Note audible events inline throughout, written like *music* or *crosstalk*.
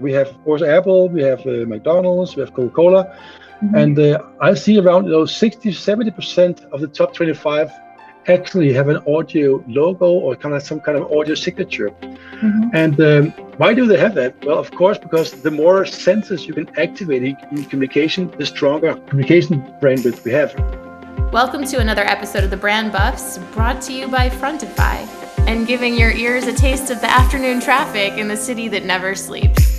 We have, of course, Apple, we have uh, McDonald's, we have Coca Cola. Mm-hmm. And uh, I see around you know, 60, 70% of the top 25 actually have an audio logo or kind of some kind of audio signature. Mm-hmm. And um, why do they have that? Well, of course, because the more senses you can activate in communication, the stronger communication bandwidth we have. Welcome to another episode of the Brand Buffs, brought to you by Frontify, and giving your ears a taste of the afternoon traffic in the city that never sleeps.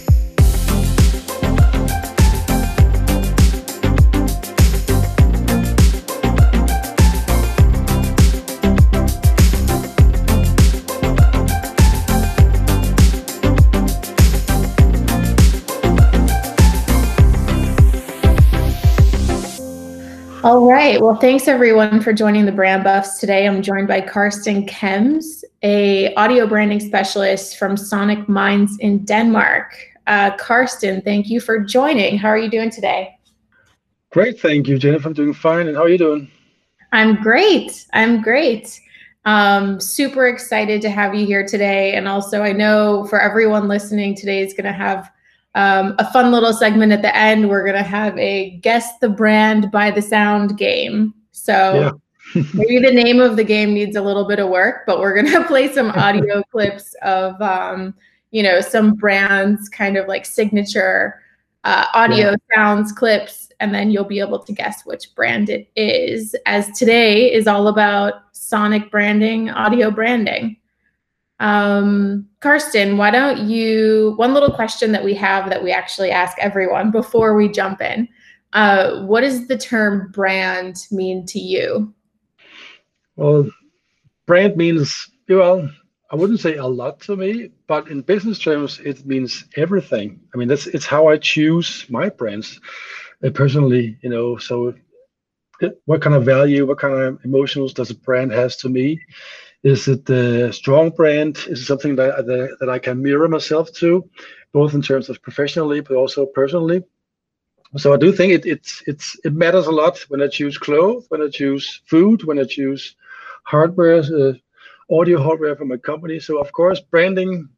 All right. Well, thanks everyone for joining the Brand Buffs today. I'm joined by Karsten Kjems, a audio branding specialist from Sonic Minds in Denmark. Uh, Karsten, thank you for joining. How are you doing today? Great, thank you, Jennifer. I'm doing fine. And how are you doing? I'm great. I'm great. Um, super excited to have you here today. And also, I know for everyone listening, today is going to have um, a fun little segment at the end. We're going to have a guess the brand by the sound game. So yeah. *laughs* maybe the name of the game needs a little bit of work, but we're going *laughs* to play some audio *laughs* clips of, um, you know, some brands kind of like signature uh, audio yeah. sounds clips, and then you'll be able to guess which brand it is. As today is all about sonic branding, audio branding. Um, Karsten, why don't you? One little question that we have that we actually ask everyone before we jump in. Uh, what does the term brand mean to you? Well, brand means, well, I wouldn't say a lot to me, but in business terms, it means everything. I mean, that's it's how I choose my brands uh, personally, you know. So, it, what kind of value, what kind of emotions does a brand has to me? Is it a strong brand? Is it something that, that, that I can mirror myself to, both in terms of professionally, but also personally? So I do think it it's it's it matters a lot when I choose clothes, when I choose food, when I choose hardware, uh, audio hardware for my company. So of course, branding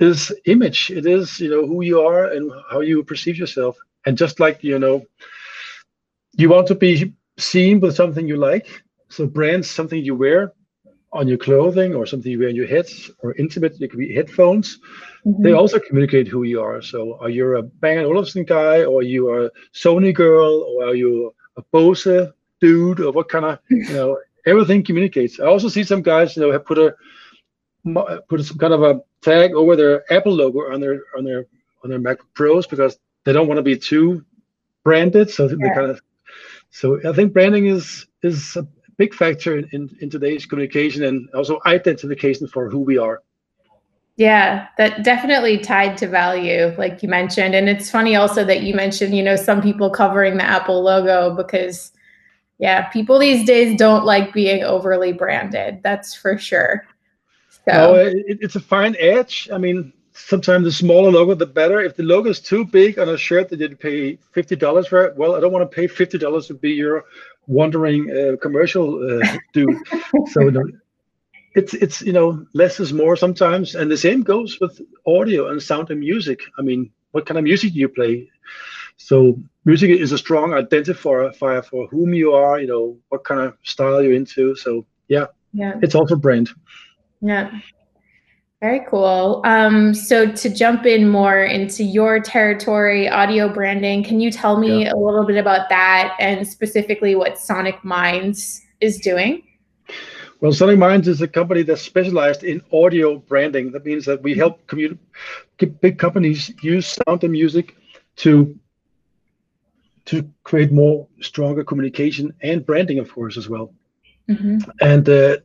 is image. It is you know who you are and how you perceive yourself. And just like you know, you want to be seen with something you like. So brands, something you wear on your clothing or something you wear on your head or intimate, it could be headphones. Mm-hmm. They also communicate who you are. So are you a Bang & Olufsen guy or are you a Sony girl or are you a Bose dude or what kind of, you *laughs* know, everything communicates. I also see some guys, you know, have put a put some kind of a tag over their Apple logo on their on their on their Mac Pros because they don't want to be too branded. So yeah. they kind of so I think branding is is a big factor in, in, in today's communication and also identification for who we are. Yeah, that definitely tied to value, like you mentioned. And it's funny also that you mentioned, you know, some people covering the Apple logo because, yeah, people these days don't like being overly branded. That's for sure. So no, it, it's a fine edge. I mean, sometimes the smaller logo, the better. If the logo is too big on a shirt that you pay fifty dollars for it, well, I don't want to pay fifty dollars to be your wandering uh, commercial uh, dude. so you know, it's it's you know less is more sometimes, and the same goes with audio and sound and music. I mean, what kind of music do you play? So music is a strong identifier for whom you are. You know what kind of style you're into. So yeah, yeah, it's also brand. Yeah. Very cool. Um, so to jump in more into your territory, audio branding, can you tell me yeah. a little bit about that and specifically what Sonic Minds is doing? Well, Sonic Minds is a company that's specialized in audio branding. That means that we help commun- big companies use sound and music to to create more stronger communication and branding, of course, as well. Mm-hmm. And uh,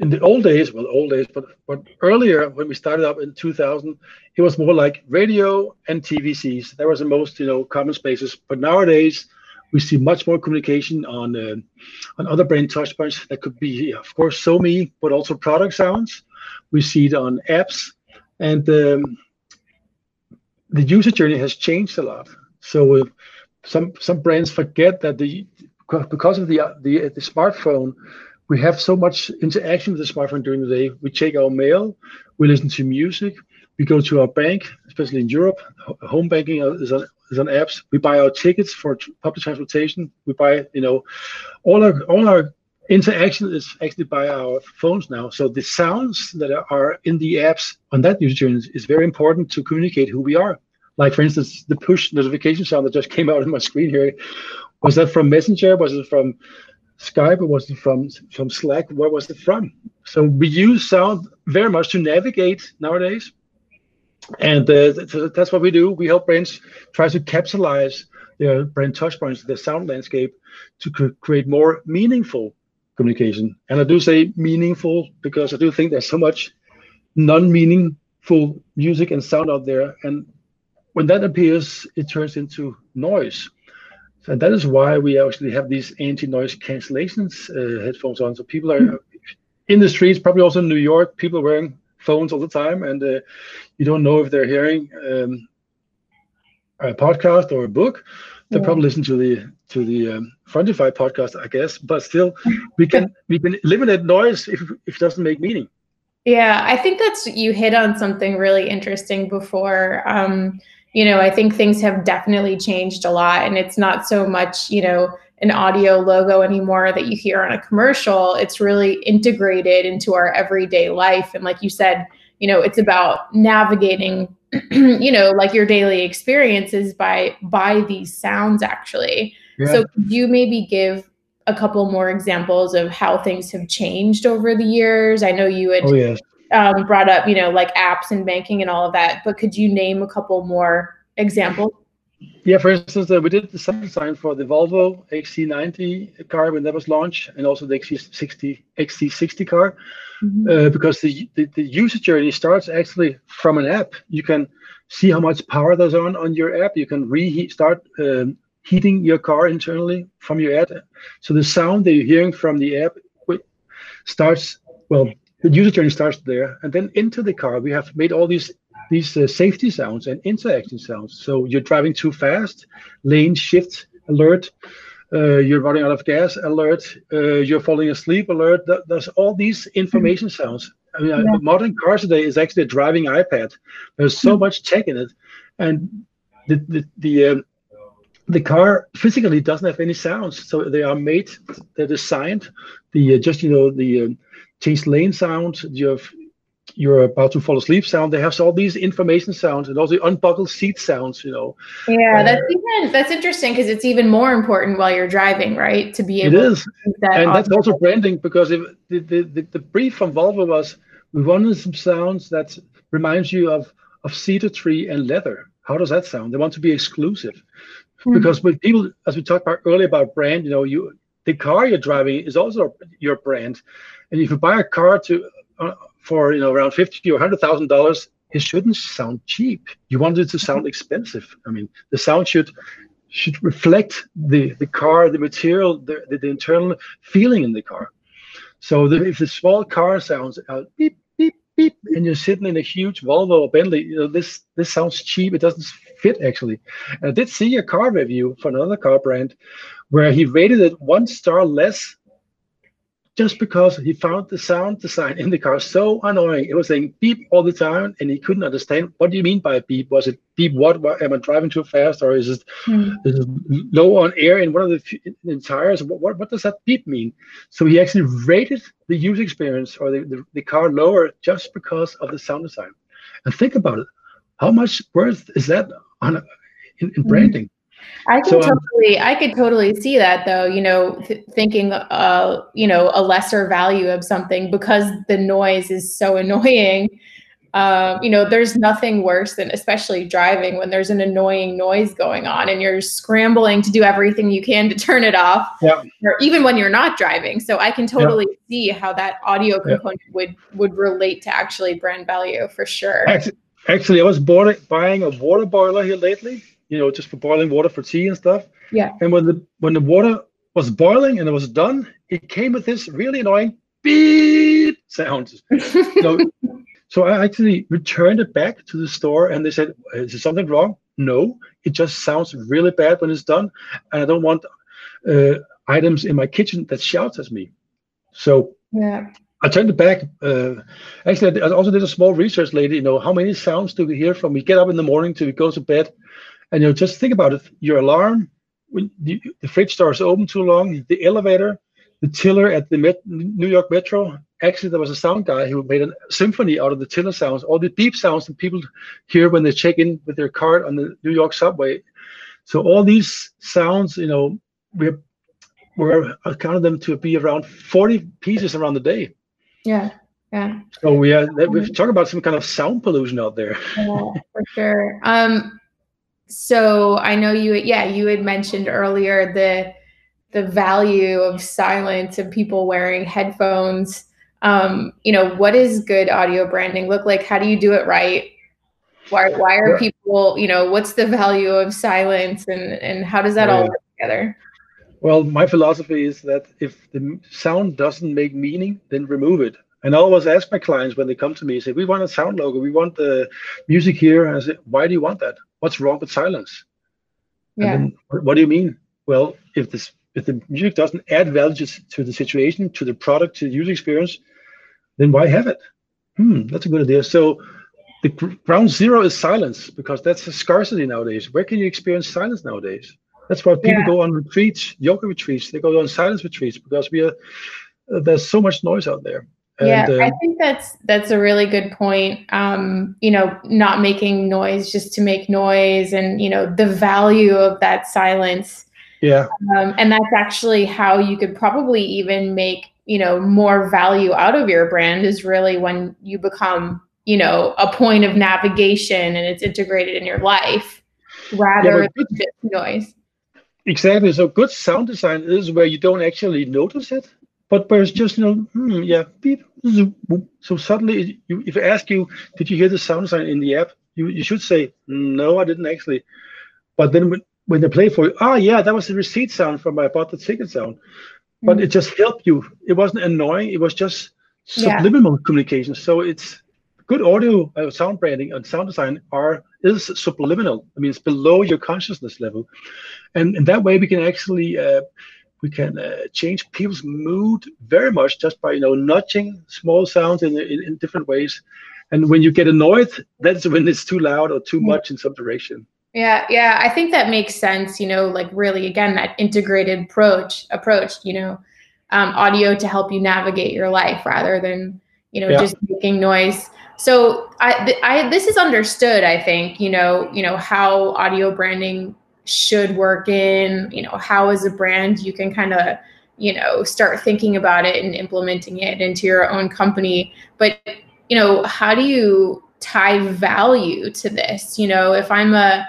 in the old days, well, old days, but but earlier when we started up in 2000, it was more like radio and TVCs. That was the most you know common spaces. But nowadays, we see much more communication on uh, on other brand touchpoints. That could be, of course, SoMe, but also product sounds. We see it on apps, and um, the user journey has changed a lot. So uh, some some brands forget that the because of the the, the smartphone we have so much interaction with the smartphone during the day. We check our mail, we listen to music, we go to our bank, especially in Europe. Home banking uh, is on, is on apps. We buy our tickets for public transportation. We buy, you know, all our all our interaction is actually by our phones now. So the sounds that are in the apps on that user journey is very important to communicate who we are. Like for instance, the push notification sound that just *laughs* came out on my screen here. Was that from Messenger? Was it from Skype? Or was it from from Slack? Where was it from? So we use sound very much to navigate nowadays, and uh, that's what we do. We help brands try to capitalize their brand touchpoints, their sound landscape, to create more meaningful communication. And I do say meaningful because I do think there's so much non-meaningful music and sound out there, and when that appears, it turns into noise. And that is why we actually have these anti-noise cancellations uh, headphones on. So people are in the streets, probably also in New York, people are wearing phones all the time, and uh, you don't know if they're hearing um, a podcast or a book. They yeah. probably listen to the to the um, Frontify podcast, I guess. But still, *laughs* we can we can eliminate noise if if it doesn't make meaning. Yeah, I think that's you hit on something really interesting before. Um, you know, I think things have definitely changed a lot, and it's not so much you know an audio logo anymore that you hear on a commercial. It's really integrated into our everyday life, and like you said, you know, it's about navigating *clears throat* you know like your daily experiences by by these sounds actually yeah. so could you maybe give a couple more examples of how things have changed over the years i know you had oh, yes. Um, brought up you know like apps and banking and all of that but could you name a couple more examples yeah, for instance, uh, we did the sound design for the Volvo XC90 car when that was launched, and also the XC60 XC60 car. Mm-hmm. Uh, because the, the, the user journey starts actually from an app. You can see how much power there's on on your app. You can reheat, start um, heating your car internally from your app. So the sound that you're hearing from the app starts well. The user journey starts there, and then into the car we have made all these these uh, safety sounds and interaction sounds. So you're driving too fast, lane shift alert uh, you're running out of gas alert, uh, you're falling asleep alert. There's all these information mm-hmm. sounds. I mean, yeah. modern cars today is actually a driving iPad. There's so mm-hmm. much tech in it, and the the the, um, the car physically doesn't have any sounds. So they are made, they're designed. The uh, just you know the um, change lane sound. You have you're about to fall asleep sound. They have all these information sounds and also unbuckled seat sounds, you know. Yeah, uh, that's even that's interesting because it's even more important while you're driving, right? To be able it is. That and that's also branding because if the, the, the, the, brief from Volvo was we wanted some sounds that reminds you of of cedar tree and leather. How does that sound? They want to be exclusive. Mm-hmm. Because when people, as we talked about earlier about brand, you know, you the car you're driving is also your brand. And if you buy a car to uh, for you know around fifty or hundred thousand dollars, it shouldn't sound cheap. You want it to sound expensive. I mean, the sound should should reflect the the car, the material, the, the, the internal feeling in the car. So the, if the small car sounds uh, beep beep beep, and you're sitting in a huge Volvo or Bentley, you know this this sounds cheap. It doesn't fit actually. And I did see a car review for another car brand where he rated it one star less just because he found the sound design in the car so annoying. It was saying beep all the time, and he couldn't understand what do you mean by beep. Was it beep? What, what am I driving too fast, or is it, mm. is it low on air in one of the in tires? What, what, what does that beep mean? So he actually rated the user experience or the, the, the car lower just because of the sound design. And think about it, how much worth is that on in, in hmm. branding? Mm. I can so, um, totally, I could totally see that though. You know, th- thinking, uh, you know, a lesser value of something because the noise is so *laughs* annoying. Um, you know, there's nothing worse than, especially driving, when there's an annoying noise going on and you're scrambling to do everything you can to turn it off, yeah. or even when you're not driving. So I can totally yeah. see how that audio component yeah. would would relate to actually brand value for sure. Actually, actually I was bought, buying a water boiler here lately you know, just for boiling water for tea and stuff. Yeah. And when the when the water was boiling and it was done, it came with this really annoying beep sound. *laughs* know, so I actually returned it back to the store and they said, Is there something wrong? No, it just sounds really bad when it's done. And I don't want uh, items in my kitchen that shouts at me. So yeah. I turned it back. Uh, actually, I also did a small research lately. You know, how many sounds do we hear from we get up in the morning till we go to bed? And you know, just think about it. Your alarm, when the, the fridge door is open too long, the elevator, the tiller at the Met, New York Metro. Actually, there was a sound guy who made a symphony out of the tiller sounds, all the beep sounds that people hear when they check in with their card on the New York subway. So all these sounds, you know, we're we're counting them to be around 40 pieces around the day. Yeah, yeah. So we are we've talked about some kind of sound pollution out there. Yeah, for sure. Um, so I know you, yeah, you had mentioned earlier the the value of silence and people wearing headphones. Um, you know, what does good audio branding look like? How do you do it right? Why why are people, you know, what's the value of silence and and how does that all work together? Well, my philosophy is that if the sound doesn't make meaning, then remove it. And I always ask my clients when they come to me, say, we want a sound logo, we want the music here. And I say, why do you want that? What's wrong with silence? Yeah. Then, what do you mean? Well, if this if the music doesn't add value to the situation, to the product, to the user experience, then why have it? Hmm, that's a good idea. So the ground zero is silence because that's a scarcity nowadays. Where can you experience silence nowadays? That's why people yeah. go on retreats, yoga retreats. They go on silence retreats because we are there's so much noise out there. And, yeah, uh, I think that's that's a really good point. Um, you know, not making noise just to make noise, and you know the value of that silence. Yeah, um, and that's actually how you could probably even make you know more value out of your brand is really when you become you know a point of navigation and it's integrated in your life rather yeah, than noise Exactly. So good sound design is where you don't actually notice it, but where it's just you know, hmm, yeah, beep. So suddenly, you, if I ask you, did you hear the sound design in the app? You you should say no, I didn't actually. But then when, when they play for you, ah, yeah, that was the receipt sound from I bought the ticket sound. But mm-hmm. it just helped you. It wasn't annoying. It was just subliminal yeah. communication. So it's good audio uh, sound branding and sound design are is subliminal. I mean, it's below your consciousness level, and in that way we can actually uh, we can uh, change people's mood very much just by you know nudging small sounds in, in, in different ways. And when you get annoyed, that's when it's too loud or too much in some direction. Yeah, yeah, I think that makes sense. You know, like really, again, that integrated approach approach. You know, um, audio to help you navigate your life rather than you know yeah. just making noise so I, I this is understood i think you know you know how audio branding should work in you know how as a brand you can kind of you know start thinking about it and implementing it into your own company. But you know how do you tie value to this? You know if i'm a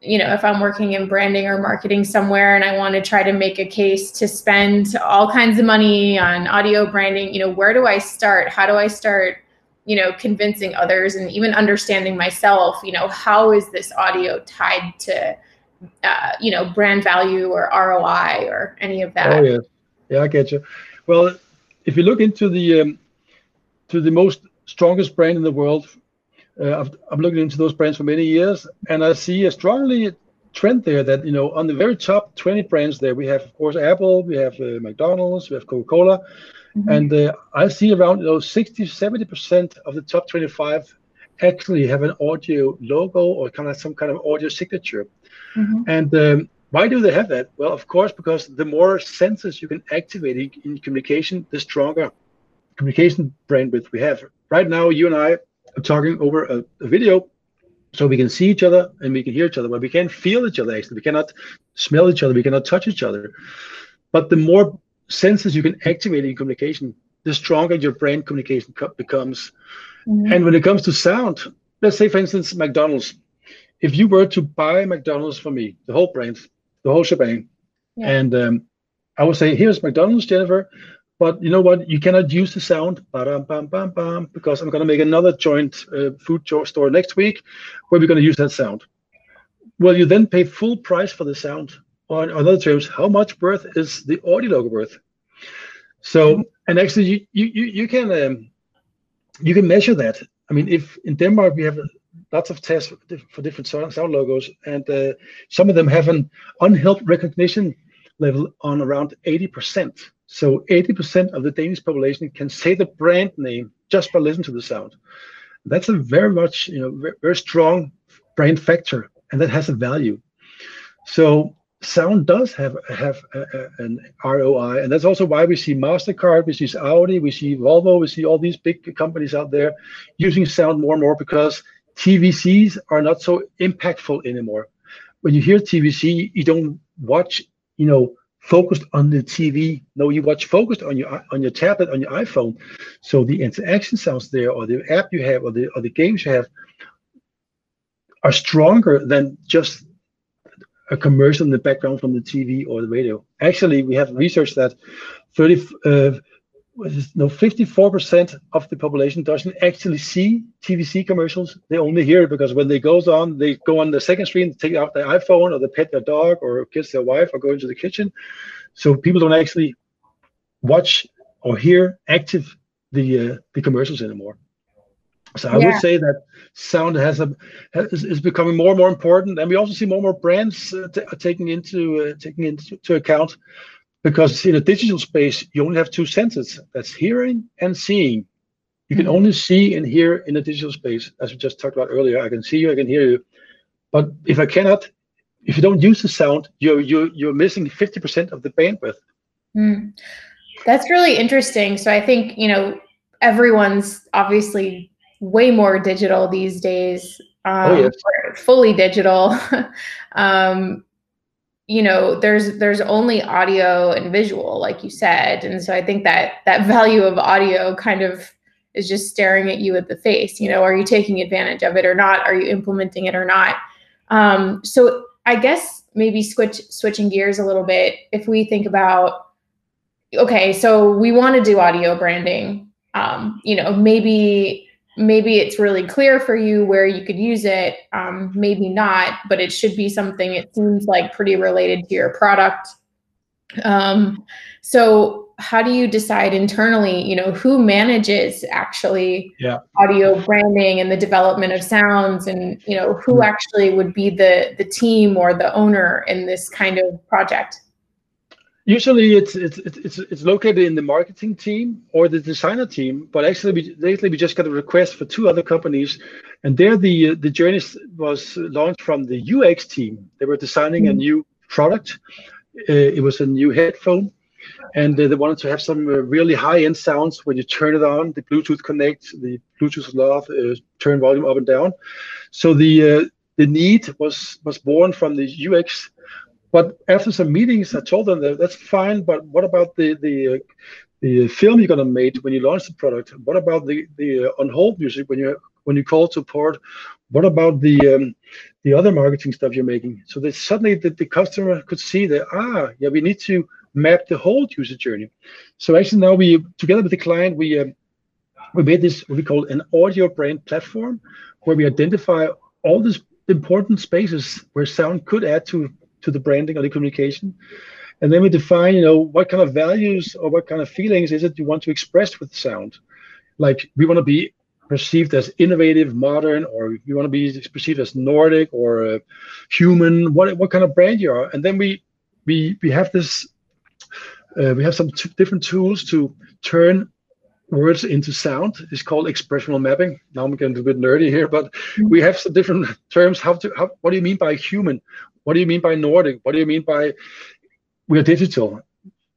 you know if i'm working in branding or marketing somewhere and i want to try to make a case to spend all kinds of money on audio branding you know where do i start? How do i start you know convincing others and even understanding myself you know how is this audio tied to uh, you know brand value or roi or any of that oh yeah yeah i get you well if you look into the um, to the most strongest brand in the world uh, I've, i'm looking into those brands for many years and i see a strongly trend there that you know on the very top 20 brands there we have of course apple we have uh, mcdonald's we have coca-cola Mm-hmm. And uh, I see around you know 60, 70% of the top 25 actually have an audio logo or kind of some kind of audio signature. Mm-hmm. And um, why do they have that? Well, of course, because the more senses you can activate in, communication, the stronger communication bandwidth we have. Right now, you and I are talking over a, a video so we can see each other and we can hear each other, but we can't feel each other actually. We cannot smell each other, we cannot touch each other. But the more senses you can activate in communication, the stronger your brain communication becomes. Mm-hmm. And when it comes to sound, let's say, for instance, McDonald's. If you were to buy McDonald's for me, the whole brand, the whole shebang, yeah. and um, I would say, here's McDonald's, Jennifer. But you know what? You cannot use the sound bam, bam, bam, bam, because I'm going to make another joint uh, food store next week where we're going to use that sound. Well, you then pay full price for the sound on, on other terms, how much worth is the audio logo worth? So, and actually, you you you can um, you can measure that. I mean, if in Denmark we have lots of tests for different sound, logos, and uh, some of them have an unhelped recognition level on around 80%. So 80% of the Danish population can say the brand name just by listening to the sound. That's a very much, you know, very, very strong brand factor, and that has a value. So sound does have have a, a, an ROI, and that's also why we see Mastercard, we see Audi, we see Volvo, we see all these big companies out there using sound more and more because TVCs are not so impactful anymore. When you hear TVC, you don't watch, you know, focused on the TV. No, you watch focused on your on your tablet, on your iPhone. So the interaction sounds there, or the app you have, or the or the games you have, are stronger than just a commercial in the background from the TV or the radio. Actually, we have research that 30, uh, no, 54% of the population doesn't actually see TVC commercials. They only hear it because when they goes on, they go on the second screen, take out their iPhone or they pet their dog or kiss their wife or go into the kitchen. So people don't actually watch or hear active the uh, the commercials anymore. So I yeah. would say that sound has a has, is becoming more and more important, and we also see more and more brands uh, taking into uh, taking into account because in a digital space you only have two senses that's hearing and seeing you can mm-hmm. only see and hear in a digital space as we just talked about earlier i can see you i can hear you but if i cannot if you don't use the sound you're you're, you're missing 50% of the bandwidth mm. that's really interesting so i think you know everyone's obviously way more digital these days um, oh, yes. fully digital *laughs* um, you know there's there's only audio and visual like you said. And so i think that that value of audio kind of is just staring at you at the face you know are you taking advantage of it or not? Are you implementing it or not? Um, so i guess maybe switch switching gears a little bit if we think about okay so we want to do audio branding um, you know maybe maybe it's really clear for you where you could use it um, maybe not but it should be something it seems like pretty related to your product um, so how do you decide internally you know who manages actually yeah. audio branding and the development of sounds and you know who mm-hmm. actually would be the the team or the owner in this kind of project Usually, it's it's it's it's located in the marketing team or the designer team. But actually, we, lately we just got a request for two other companies, and there the the journey was launched from the UX team. They were designing a mm-hmm. new product. Uh, it was a new headphone, and uh, they wanted to have some uh, really high-end sounds when you turn it on. The Bluetooth connect, the Bluetooth love, uh, turn volume up and down. So the uh, the need was was born from the UX but after some meetings, I told them that that's fine. But what about the the the film you're gonna make when you launch the product? What about the the uh, on hold music when you when you call support? What about the um, the other marketing stuff you're making? So that suddenly the, the customer could see that ah yeah we need to map the whole user journey. So actually now we together with the client we um, we made this what we call an audio brand platform where we identify all these important spaces where sound could add to to the branding or the communication. And then we define, you know, what kind of values or what kind of feelings is it you want to express with sound. Like we want to be perceived as innovative, modern, or you want to be perceived as Nordic or uh, human. What what kind of brand you are, and then we we we have this. Uh, we have some different tools to turn words into sound. is called expressional mapping. Now I'm getting a bit nerdy here, but we have some different terms. How to how, what do you mean by human? What do you mean by Nordic? What do you mean by we are digital?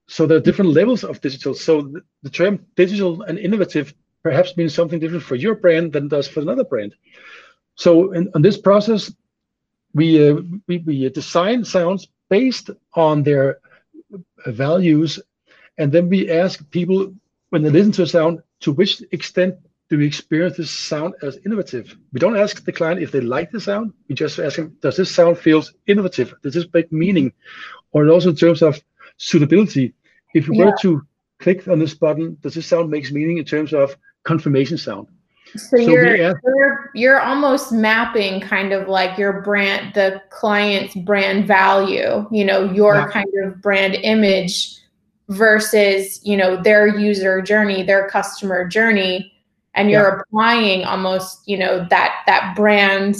So there are different levels of digital. So the, the term digital and innovative perhaps means something different for your brand than does for another brand. So in, in this process, we, uh, we, we design sounds based on their values, and then we ask people when they listen to a sound to which extent do we experience this sound as innovative? We don't ask the client if they like the sound. We just ask them, does this sound feels innovative? Does this make meaning? Or also in terms of suitability, if you yeah. were to click on this button, does this sound makes meaning in terms of confirmation sound? So, so you're, ask, you're you're almost mapping kind of like your brand, the client's brand value, you know, your yeah. kind of brand image versus, you know, their user journey, their customer journey and you're yeah. applying almost you know that that brand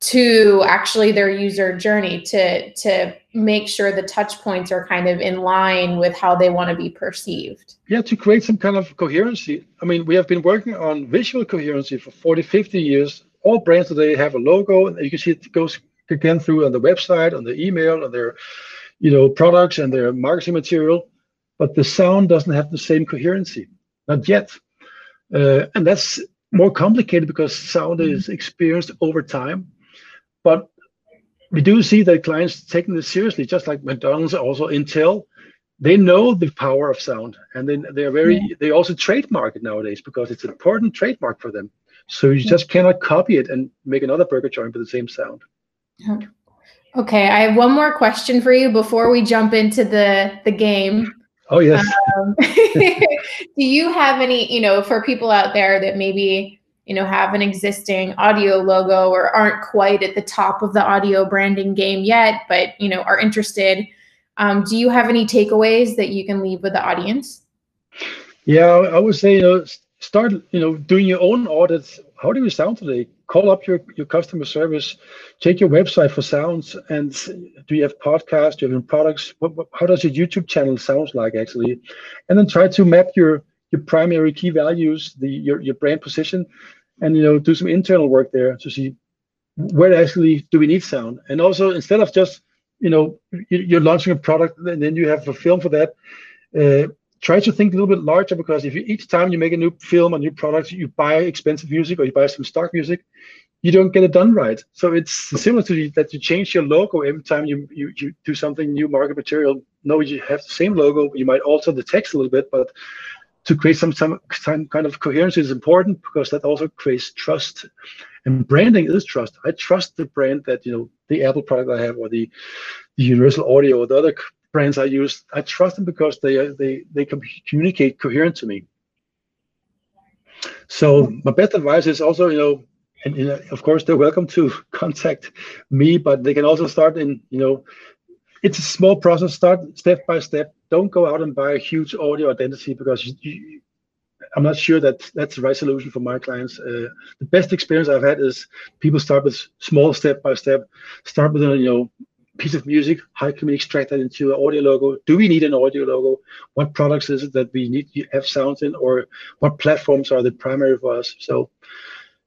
to actually their user journey to to make sure the touch points are kind of in line with how they want to be perceived. Yeah to create some kind of coherency. I mean we have been working on visual coherency for 40 50 years. All brands today have a logo. And you can see it goes again through on the website on the email on their you know products and their marketing material but the sound doesn't have the same coherency not yet uh, and that's more complicated because sound is experienced over time but we do see that clients taking this seriously, just like McDonald's, also Intel. They know the power of sound, and then they're very. Yeah. They also trademark it nowadays because it's an important trademark for them. So you just cannot copy it and make another burger joint with the same sound. Okay, I have one more question for you before we jump into the the game. Oh yes. Um, *laughs* do you have any, you know, for people out there that maybe you know have an existing audio logo or aren't quite at the top of the audio branding game yet but you know are interested um, do you have any takeaways that you can leave with the audience yeah i would say you know start you know doing your own audits how do you sound today call up your, your customer service check your website for sounds and do you have podcasts do you have products? What, what, how does your youtube channel sounds like actually? And then try to map your your primary key values the your, your brand position and you know do some internal work there to see where actually do we need sound. And also instead of just you know you're launching a product and then you have a film for that uh, try to think a little bit larger because if you each time you make a new film a new product you buy expensive music or you buy some stock music you don't get it done right so it's similar to that you change your logo every time you, you you do something new market material no you have the same logo you might alter the text a little bit but to create some, some some kind of coherence is important because that also creates trust. And branding is trust. I trust the brand that you know the Apple product I have or the, the Universal Audio or the other brands I use. I trust them because they they they communicate coherent to me. So my best advice is also you know and know, of course they're welcome to *laughs* contact me but they can also start in you know it's a small process. Start step by step. Don't go out and buy a huge audio identity because you, I'm not sure that that's the right solution for my clients. Uh, the best experience I've had is people start with small step by step. Start with a you know piece of music. How can we extract that into an audio logo? Do we need an audio logo? What products is it that we need to have sounds in, or what platforms are the primary for us? So,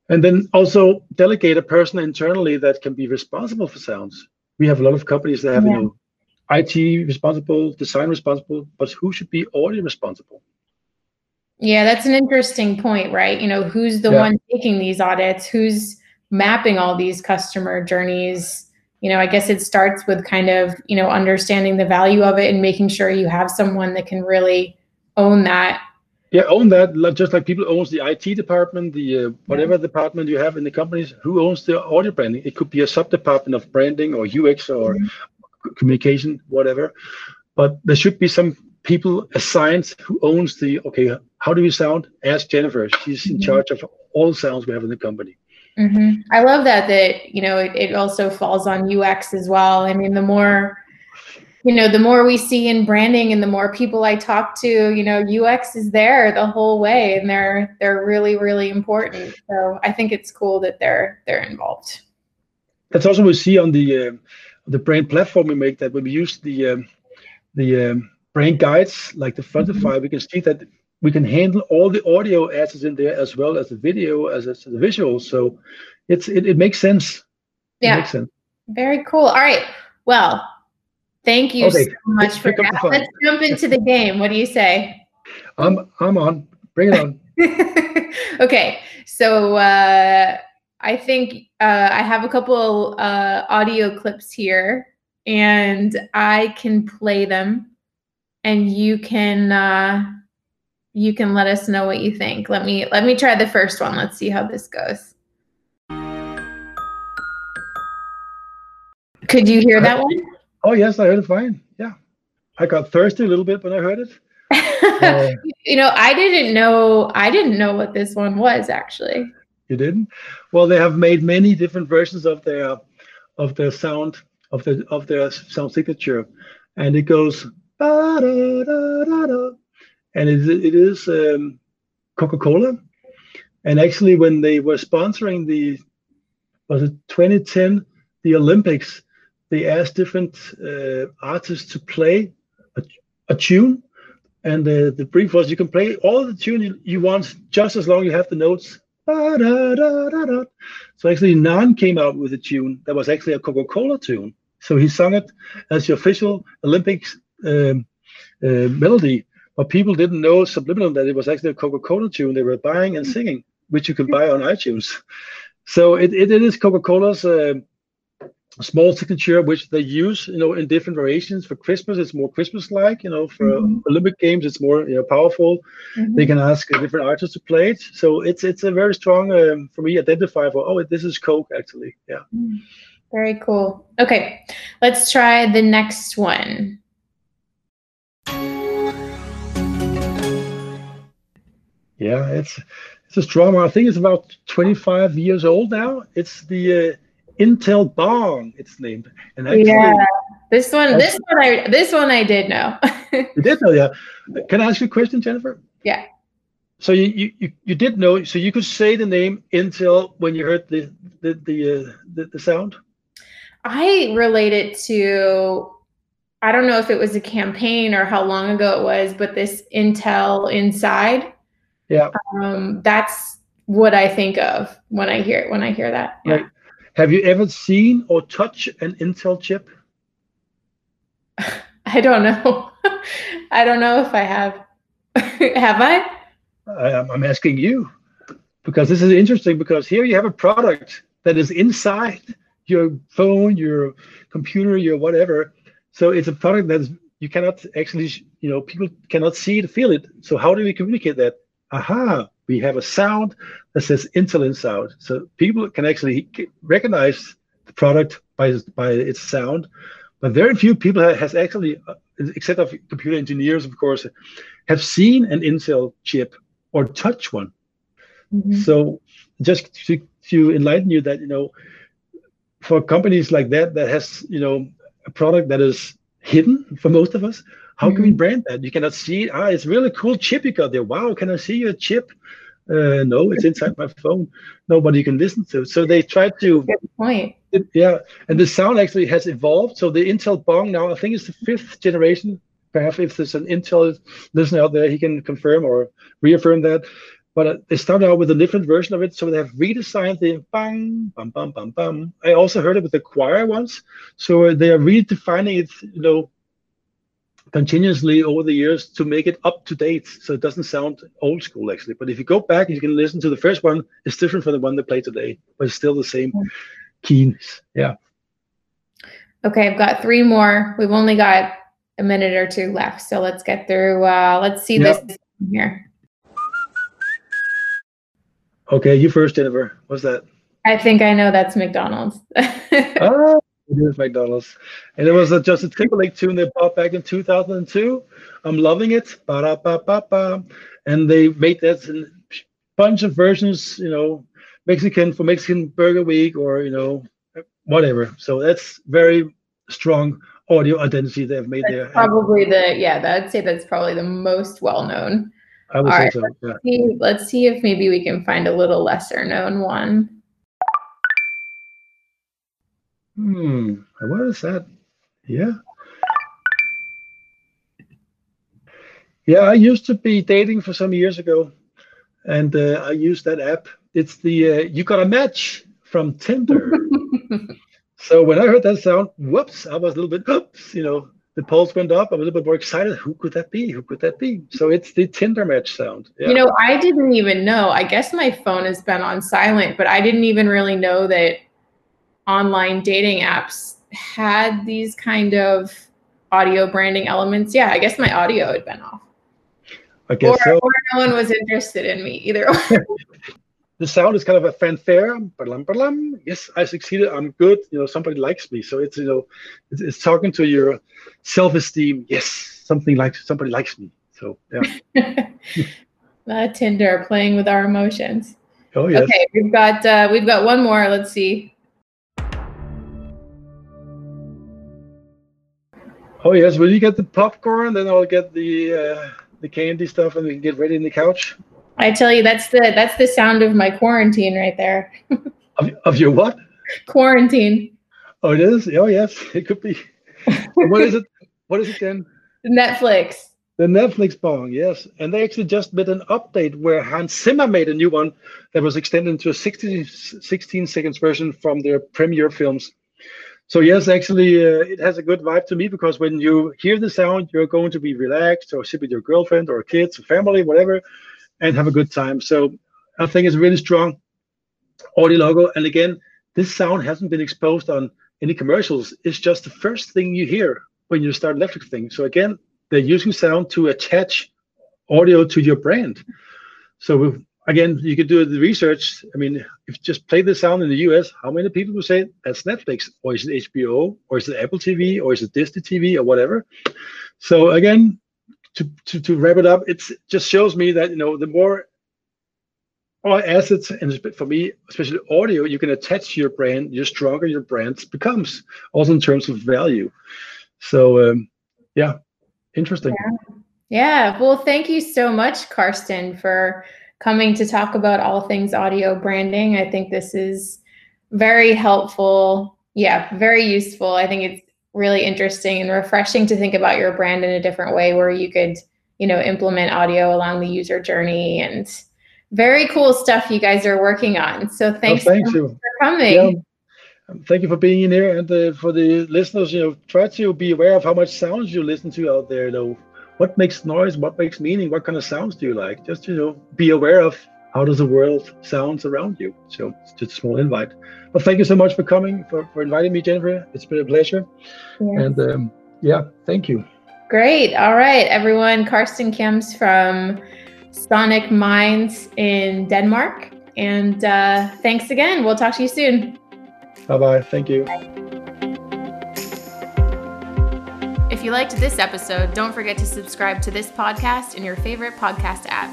and then also delegate a person internally that can be responsible for sounds. We have a lot of companies that have yeah. you know, IT responsible, design responsible, but who should be audio responsible? Yeah, that's an interesting point, right? You know, who's the yeah. one taking these audits? Who's mapping all these customer journeys? You know, I guess it starts with kind of, you know, understanding the value of it and making sure you have someone that can really own that. Yeah, own that. Just like people owns the IT department, the uh, whatever yeah. department you have in the companies, who owns the audio branding? It could be a sub department of branding or UX or mm-hmm communication, whatever. But there should be some people assigned who owns the okay. How do we sound? Ask Jennifer. She's in mm-hmm. charge of all sounds we have in the company. Mm-hmm. I love that. That you know, it, it also falls on UX as well. I mean, the more you know, the more we see in branding and the more people I talk to, you know, UX is there the whole way and they're they're really really important. So I think it's cool that they're they're involved. That's also we see on the uh, the brand platform we make that when we use the um, the um, brand guides like the Frontify, mm-hmm. we can see that we can handle all the audio assets in there as well as the video as, as the visual. So it's it, it makes sense. Yeah. Makes sense. Very cool. All right. Well, thank you okay. so much for that. Let's jump into the game. What do you say? I'm I'm on. Bring it on. *laughs* okay. So uh I think uh, I have a couple uh, audio clips here, and I can play them, and you can uh, you can let us know what you think. Let me let me try the first one. Let's see how this goes. Could you hear that one? Oh yes, I heard it fine. Yeah, I got thirsty a little bit when I heard it. *laughs* Uh, you know, I didn't know I didn't know what this one was actually. You didn't? Well, they have made many different versions of their of their sound of the of their sound signature, and it goes da, da, da, and it, it is um, Coca-Cola. And actually, when they were sponsoring the was it 2010, the Olympics, they asked different uh, artists to play a, a tune. And uh, the brief was you can play all the tune you, you want just as long as you have the notes. So actually, K'naan came out with a tune that was actually a Coca-Cola tune. So he sung it as the official Olympics um, uh, melody, but people didn't know subliminal that it was actually a Coca-Cola tune they were buying and singing, which you can buy on iTunes. So it, it, it is Coca-Cola's uh, small signature, which they use, you know, in different variations. For Christmas, it's more Christmas-like. You know, for mm-hmm. Olympic Games, it's more you know powerful. Mm-hmm. They can ask different artists to play it. So it's it's a very strong um, for me identifier for oh this is Coke actually. Yeah. Mm. Very cool. Okay, let's try the next one. Yeah, it's it's a strong one. I think it's about 25 years old now. It's the uh, Intel Bong. It's named. And actually, yeah, this one, this one, I this one I did know. *laughs* you did know, yeah. Can I ask you a question, Jennifer? Yeah. So you, you you did know. So you could say the name Intel when you heard the the the uh, the, the sound. I relate it to I don't know if it was a campaign or how long ago it was, but this Intel Inside. Yeah. Um, that's what I think of when I hear when I hear that. Yeah. Right. Have you ever seen or touched an Intel chip? *laughs* I don't know. *laughs* I don't know if I have. *laughs* have I? I? I'm asking you because this is interesting because here you have a product that is inside your phone, your computer, your whatever. So it's a product that you cannot actually, you know, people cannot see it, feel it. So how do we communicate that? Aha, we have a sound that says Intel Inside. So people can actually recognize the product by, by its sound. But very few people has actually, uh, except of computer engineers, of course, have seen an Intel chip or touch one. Mm-hmm. So just to, to enlighten you that, you know, for companies like that that has you know a product that is hidden for most of us how mm-hmm. can we mm-hmm. brand that? You cannot see ah it's really cool chip you got there. Wow can i see your chip? Uh, no it's inside my phone. Nobody can listen to so they try to Good point. It, yeah and the sound actually has evolved. So the intel bong now i think it's the fifth generation. Perhaps if there's an intel listener out there he can confirm or reaffirm that. But uh, they started out with a different version of it, so they have redesigned the bang, bam, bam, bam, bam. I also heard it with the choir once, so uh, they are redefining it, you know, continuously over the years to make it up to date, so it doesn't sound old school actually. But if you go back, you can listen to the first one. It's different from the one they play today, but it's still the same keys. Yeah. Okay, I've got three more. We've only got a minute or two left, so let's get through. Uh, let's see yep. this here. Okay, you first, Jennifer. What's that? I think I know that's McDonald's. oh, *laughs* it is McDonald's. And it was just a Justin Timberlake tune they popped back in 2002. I'm loving it. Ba-da-ba-ba-ba. And they made that in a bunch of versions, you know, Mexican for Mexican Burger Week or, you know, whatever. So that's very strong audio identity they've made that's there. Probably the, yeah, I'd say that's probably the most well known. I would All say right, so. Yeah. Let's, see, let's see if maybe we can find a little lesser known one. Hmm. What is that? Yeah. Yeah, I used to be dating for some years ago, and uh, I used that app. It's the uh, You Got a Match from Tinder. *laughs* so when I heard that sound, whoops, I was a little bit, oops, you know, the pulse went up. I was a little bit more excited. Who could that be? Who could that be? So it's the Tinder match sound. Yeah. You know, I didn't even know. I guess my phone has been on silent, but I didn't even really know that online dating apps had these kind of audio branding elements. Yeah, I guess my audio had been off. I guess or, so. or no one was interested in me either. *laughs* the sound is kind of a fanfare. Yes, I succeeded. I'm good. You know, somebody likes me. So it's you know, it's, it's talking to your self-esteem. Yes, something like somebody likes me. So yeah. *laughs* uh, Tinder playing with our emotions. Oh yes. Okay, we've got uh, we've got one more. Let's see. Oh yes. Will you get the popcorn? Then I'll get the uh, the candy stuff, and we can get ready in the couch. I tell you, that's the that's the sound of my quarantine right there. *laughs* of, of your what? Quarantine. Oh, it is. Oh, yes, *laughs* it could be. what is it? What is it then? *laughs* Netflix. The Netflix bong, yes. And they actually just made an update where Hans Zimmer made a new one that was extended to a 60, 16 seconds version from their premiere films. So yes, actually, uh, it has a good vibe to me because when you hear the sound, you're going to be relaxed or sit with your girlfriend or kids or family, whatever, and have a good time. So I think it's really strong audio logo. And again, this sound hasn't been exposed on any commercials. It's just the first thing you hear when you start electric thing. So again, they're using sound to attach audio to your brand. So again, you could do the research. I mean, if just play the sound in the US, how many people will say that's Netflix, or is it HBO, or is it Apple TV, or is it Disney TV, or whatever? So again, to, to, to wrap it up, it just shows me that you know the more assets and for me especially audio you can attach to your brand your stronger your brand becomes also in terms of value. So um, yeah interesting. Yeah. yeah. Well thank you so much karsten for coming to talk about all things audio branding i think this is very helpful yeah very useful i think it's really interesting and refreshing to think about your brand in a different way where you could you know implement audio along the user journey and very cool stuff you guys are working on. So thanks well, thank you. for coming. Yeah. Thank you for being in here, and uh, for the listeners, you know, try to be aware of how much sounds you listen to out there. Know, what makes noise, what makes meaning, what kind of sounds do you like? Just you know, be aware of how does the world sounds around you. So it's just a small invite. But thank you so much for coming, for, for inviting me, Jennifer. It's been a pleasure. Yes. And um, yeah, thank you. Great. All right, everyone. Karsten Kjems from Sonic Minds in Denmark. And uh, thanks again. We'll talk to you soon. Bye bye. Thank you. If you liked this episode, don't forget to subscribe to this podcast in your favorite podcast app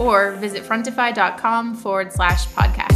or visit frontify.com forward slash podcast.